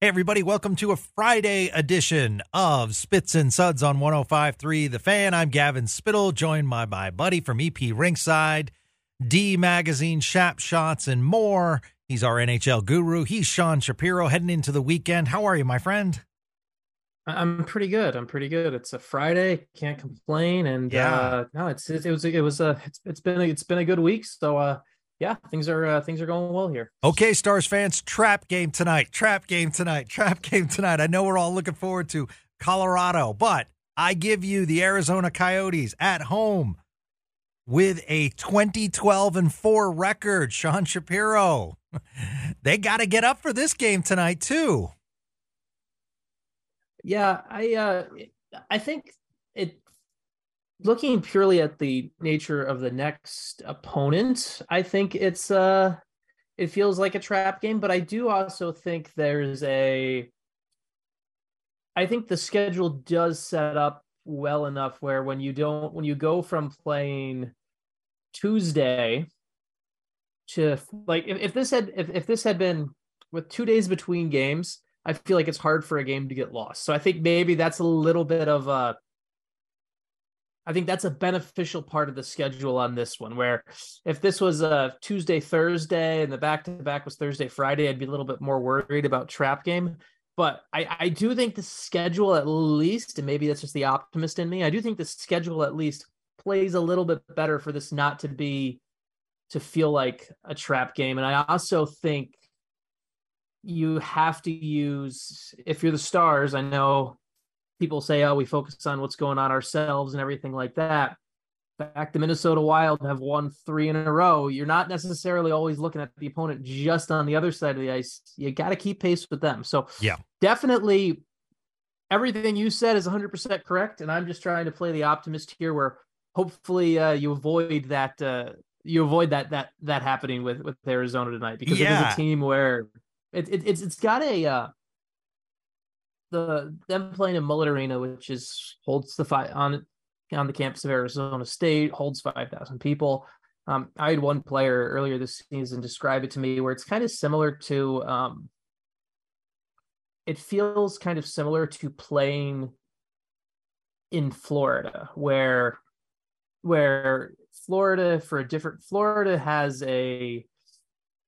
Hey, everybody, welcome to a Friday edition of Spits and Suds on 105.3 The Fan. I'm Gavin Spittle, joined by my buddy from EP Rinkside, D Magazine, Shap Shots, and more. He's our NHL guru. He's Sean Shapiro heading into the weekend. How are you, my friend? I'm pretty good. I'm pretty good. It's a Friday, can't complain. And Yeah. uh no, it's it, it was it was a it's, it's been a, it's been a good week. So uh yeah, things are uh, things are going well here. Okay, Stars fans, trap game tonight. Trap game tonight. Trap game tonight. I know we're all looking forward to Colorado, but I give you the Arizona Coyotes at home with a 2012 and 4 record. Sean Shapiro. They got to get up for this game tonight too. Yeah, I uh I think it looking purely at the nature of the next opponent, I think it's uh it feels like a trap game, but I do also think there's a I think the schedule does set up well enough where when you don't when you go from playing Tuesday to like if, if this had if, if this had been with two days between games, I feel like it's hard for a game to get lost. So I think maybe that's a little bit of a I think that's a beneficial part of the schedule on this one where if this was a Tuesday Thursday and the back to back was Thursday Friday I'd be a little bit more worried about trap game. But I I do think the schedule at least and maybe that's just the optimist in me I do think the schedule at least plays a little bit better for this not to be to feel like a trap game. And I also think you have to use if you're the stars i know people say oh we focus on what's going on ourselves and everything like that In fact the minnesota wild have won three in a row you're not necessarily always looking at the opponent just on the other side of the ice you got to keep pace with them so Yeah. definitely everything you said is 100% correct and i'm just trying to play the optimist here where hopefully uh, you avoid that uh, you avoid that that that happening with with arizona tonight because it Yeah. is a team where it, it it's it's got a uh the them playing in Mullet Arena, which is holds the five on on the campus of Arizona State, holds five thousand people. Um, I had one player earlier this season describe it to me where it's kind of similar to um, it feels kind of similar to playing in Florida, where where Florida for a different Florida has a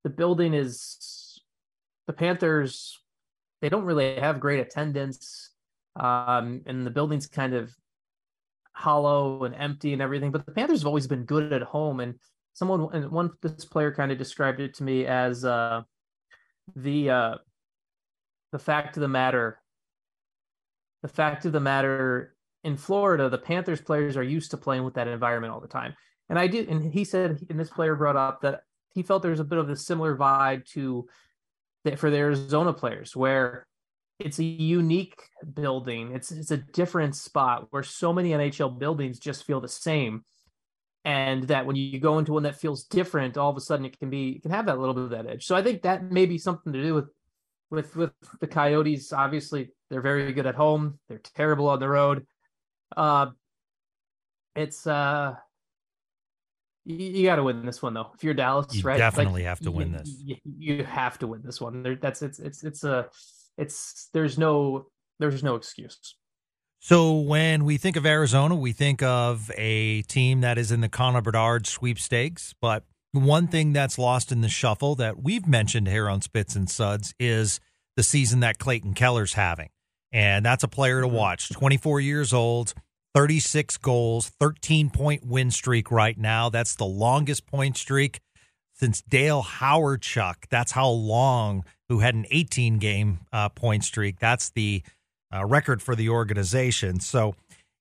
the building is the Panthers they don't really have great attendance um and the building's kind of hollow and empty and everything but the Panthers have always been good at home. And someone and one this player kind of described it to me as uh the uh the fact of the matter the fact of the matter in Florida the Panthers players are used to playing with that environment all the time. And I did and he said and this player brought up that he felt there's a bit of a similar vibe to for the Arizona players, where it's a unique building. It's it's a different spot where so many NHL buildings just feel the same, and that when you go into one that feels different, all of a sudden it can be it can have that little bit of that edge. So I think that may be something to do with with with the Coyotes. Obviously, they're very good at home. They're terrible on the road. Uh, it's uh you, you got to win this one though. If you're Dallas, right? You right? definitely have to win you- this. You, have to win this one. There, that's it's it's it's a it's there's no there's no excuse. So when we think of Arizona, we think of a team that is in the Connor Bedard sweepstakes. But one thing that's lost in the shuffle that we've mentioned here on Spits and Suds is the season that Clayton Keller's having. And that's a player to mm-hmm. watch. 24 years old, 36 goals, 13 point win streak right now. That's the longest point streak since Dale Hawerchuk. That's how long, who had an 18 game uh, point streak. That's the uh, record for the organization. So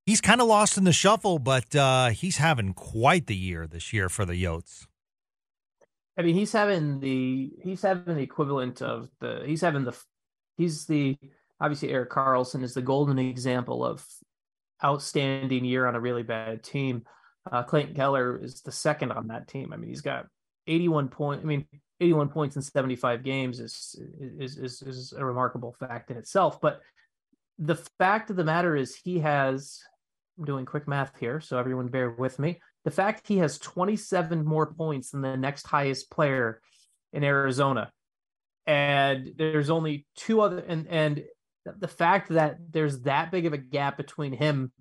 he's kind of lost in the shuffle, but uh, he's having quite the year this year for the Yotes. I mean, he's having the he's having the equivalent of the he's having the he's the obviously Erik Karlsson is the golden example of outstanding year on a really bad team. Uh, Clayton Keller is the second on that team. I mean, he's got 81 points. I mean, 81 points in 75 games is is is, is a remarkable fact in itself. But the fact of the matter is, he has. I'm doing quick math here, so everyone bear with me. The fact he has 27 more points than the next highest player in Arizona, and there's only two other and and the fact that there's that big of a gap between him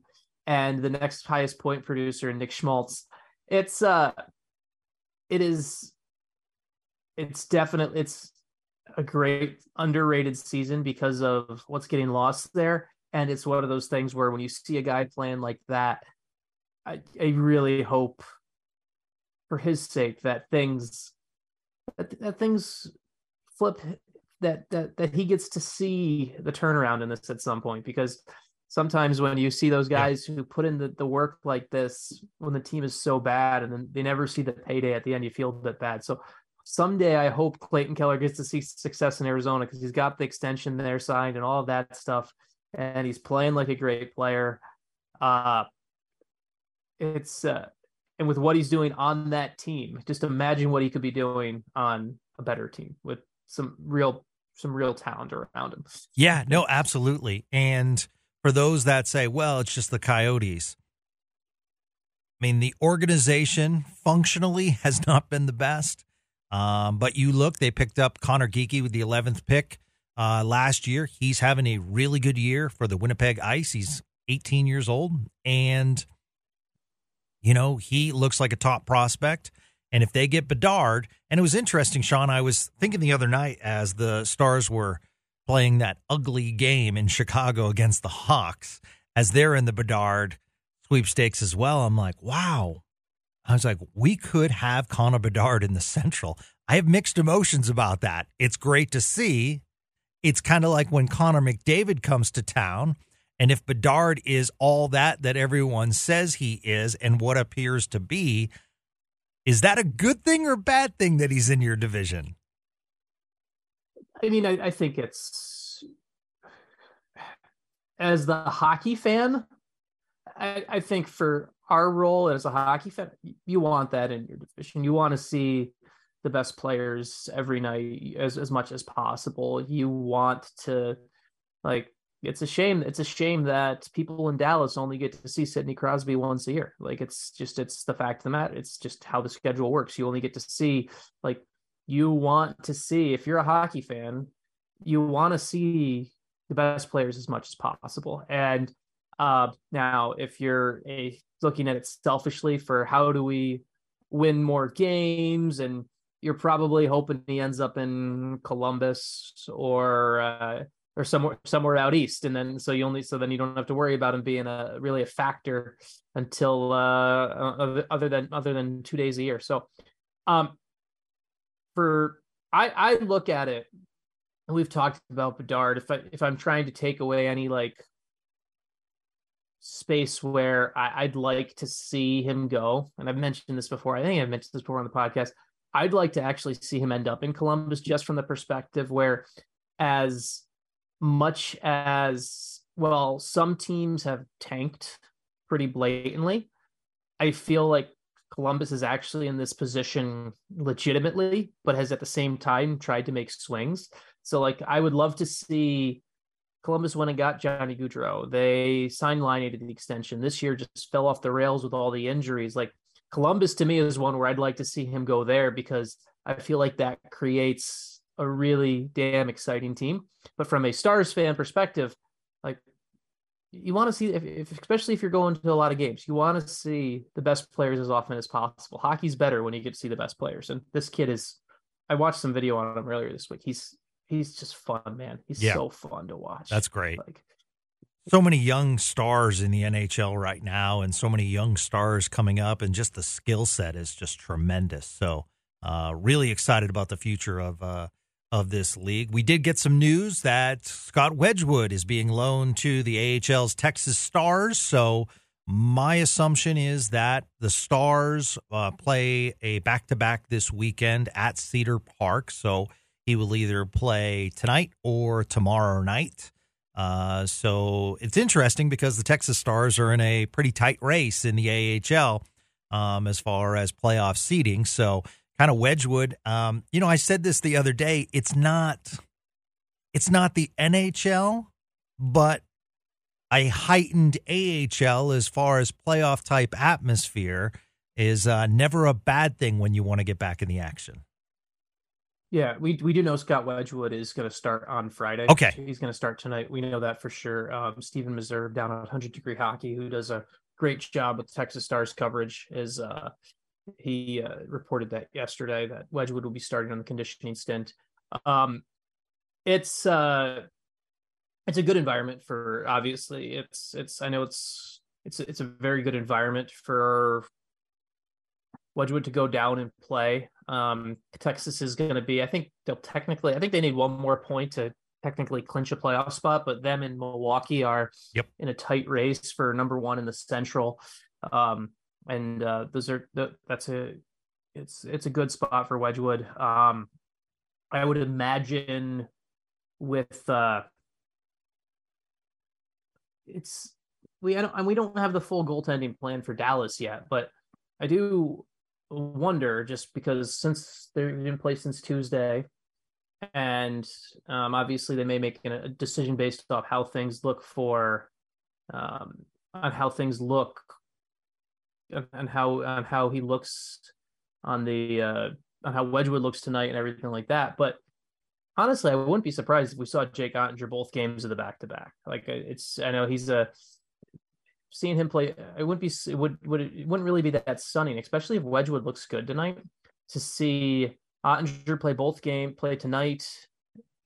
and the next highest point producer Nick Schmaltz, it's uh it is it's definitely it's a great underrated season because of what's getting lost there. And it's one of those things where when you see a guy playing like that, I, I really hope for his sake that things that, that things flip that that that he gets to see the turnaround in this at some point because sometimes when you see those guys yeah. who put in the, the work like this when the team is so bad and then they never see the payday at the end you feel a bit bad so someday i hope clayton keller gets to see success in arizona because he's got the extension there signed and all of that stuff and he's playing like a great player uh it's uh and with what he's doing on that team just imagine what he could be doing on a better team with some real some real talent around him. Yeah, no, absolutely. And for those that say, well, it's just the Coyotes. I mean, the organization functionally has not been the best. Um, but you look, they picked up Conor Geekie with the 11th pick uh, last year. He's having a really good year for the Winnipeg Ice. He's 18 years old. And, you know, he looks like a top prospect. And if they get Bedard, and it was interesting, Sean, I was thinking the other night as the Stars were playing that ugly game in Chicago against the Hawks, as they're in the Bedard sweepstakes as well. I'm like, wow. I was like, we could have Connor Bedard in the Central. I have mixed emotions about that. It's great to see. It's kind of like when Connor McDavid comes to town. And if Bedard is all that that everyone says he is and what appears to be, is that a good thing or bad thing that he's in your division? I mean, I, I think it's as the hockey fan, I, I think for our role as a hockey fan, you want that in your division. You want to see the best players every night as as much as possible. You want to like it's a shame. It's a shame that people in Dallas only get to see Sidney Crosby once a year. Like it's just it's the fact of the matter. It's just how the schedule works. You only get to see like you want to see if you're a hockey fan, you want to see the best players as much as possible. And uh, now, if you're a looking at it selfishly for how do we win more games and you're probably hoping he ends up in Columbus or uh, or somewhere somewhere out east. And then so you only so then you don't have to worry about him being a really a factor until uh other than other than two days a year. So um for i i look at it and we've talked about bedard. If i if i'm trying to take away any like space where I, i'd like to see him go and i've mentioned this before i think i've mentioned this before on the podcast i'd like to actually see him end up in columbus just from the perspective where as much as well, some teams have tanked pretty blatantly. I feel like Columbus is actually in this position legitimately, but has at the same time tried to make swings. So, like, I would love to see Columbus went and got Johnny Gaudreau. They signed Laine to the extension. This year just fell off the rails with all the injuries. Like, Columbus to me is one where I'd like to see him go there because I feel like that creates a really damn exciting team. But from a Stars fan perspective, like you want to see, if, if, especially if you're going to a lot of games, you want to see the best players as often as possible. Hockey's better when you get to see the best players, and this kid is. I watched some video on him earlier this week. He's he's just fun, man. He's yeah. so fun to watch. That's great. Like so many young stars in the NHL right now, and so many young stars coming up, and just the skill set is just tremendous. So, uh, really excited about the future of uh, of this league. We did get some news that Scott Wedgewood is being loaned to the AHL's Texas Stars. So my assumption is that the Stars uh, play a back to back this weekend at Cedar Park. So he will either play tonight or tomorrow night. Uh, so it's interesting because the Texas Stars are in a pretty tight race in the AHL um, as far as playoff seeding. So kind of Wedgewood. Um, you know, I said this the other day. It's not, it's not the NHL, but a heightened AHL as far as playoff type atmosphere is uh, never a bad thing when you want to get back in the action. Yeah, we we do know Scott Wedgewood is going to start on Friday. Okay, he's going to start tonight. We know that for sure. Um, Stephen Meserve down at 100 Degree Hockey, who does a great job with Texas Stars coverage, is uh, he uh, reported that yesterday that Wedgewood will be starting on the conditioning stint. Um, it's uh, it's a good environment for obviously. It's it's I know it's it's it's a very good environment for Wedgewood to go down and play. Um, Texas is going to be, I think they'll technically, I think they need one more point to technically clinch a playoff spot, but them and Milwaukee are yep. in a tight race for number one in the Central. Um, and uh, those are that's a it's it's a good spot for Wedgewood. Um, I would imagine with uh, it's we I don't and we don't have the full goaltending plan for Dallas yet, but I do wonder just because since they've been play since Tuesday, and um, obviously they may make a decision based off how things look for um, on how things look and how on how he looks on the uh, on how Wedgewood looks tonight and everything like that. But honestly, I wouldn't be surprised if we saw Jake Oettinger both games of the back to back. Like it's I know he's a seeing him play, it wouldn't be it would would it wouldn't really be that, stunning, especially if Wedgewood looks good tonight. To see Oettinger play both game, play tonight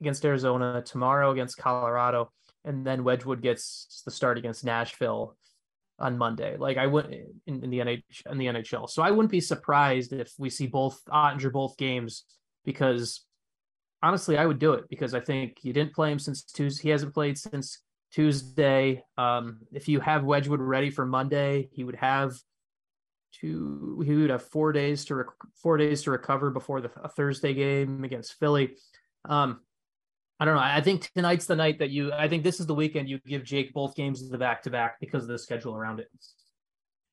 against Arizona, tomorrow against Colorado, and then Wedgewood gets the start against Nashville on Monday. Like I would in, in the NH in the NHL. So I wouldn't be surprised if we see both Oettinger both games because honestly I would do it because I think you didn't play him since Tuesday. He hasn't played since Tuesday. Um, if you have Wedgewood ready for Monday, he would have two. He would have four days to rec- four days to recover before the Thursday game against Philly. Um, I don't know. I think tonight's the night that you. I think this is the weekend you give Jake both games of the back to back because of the schedule around it.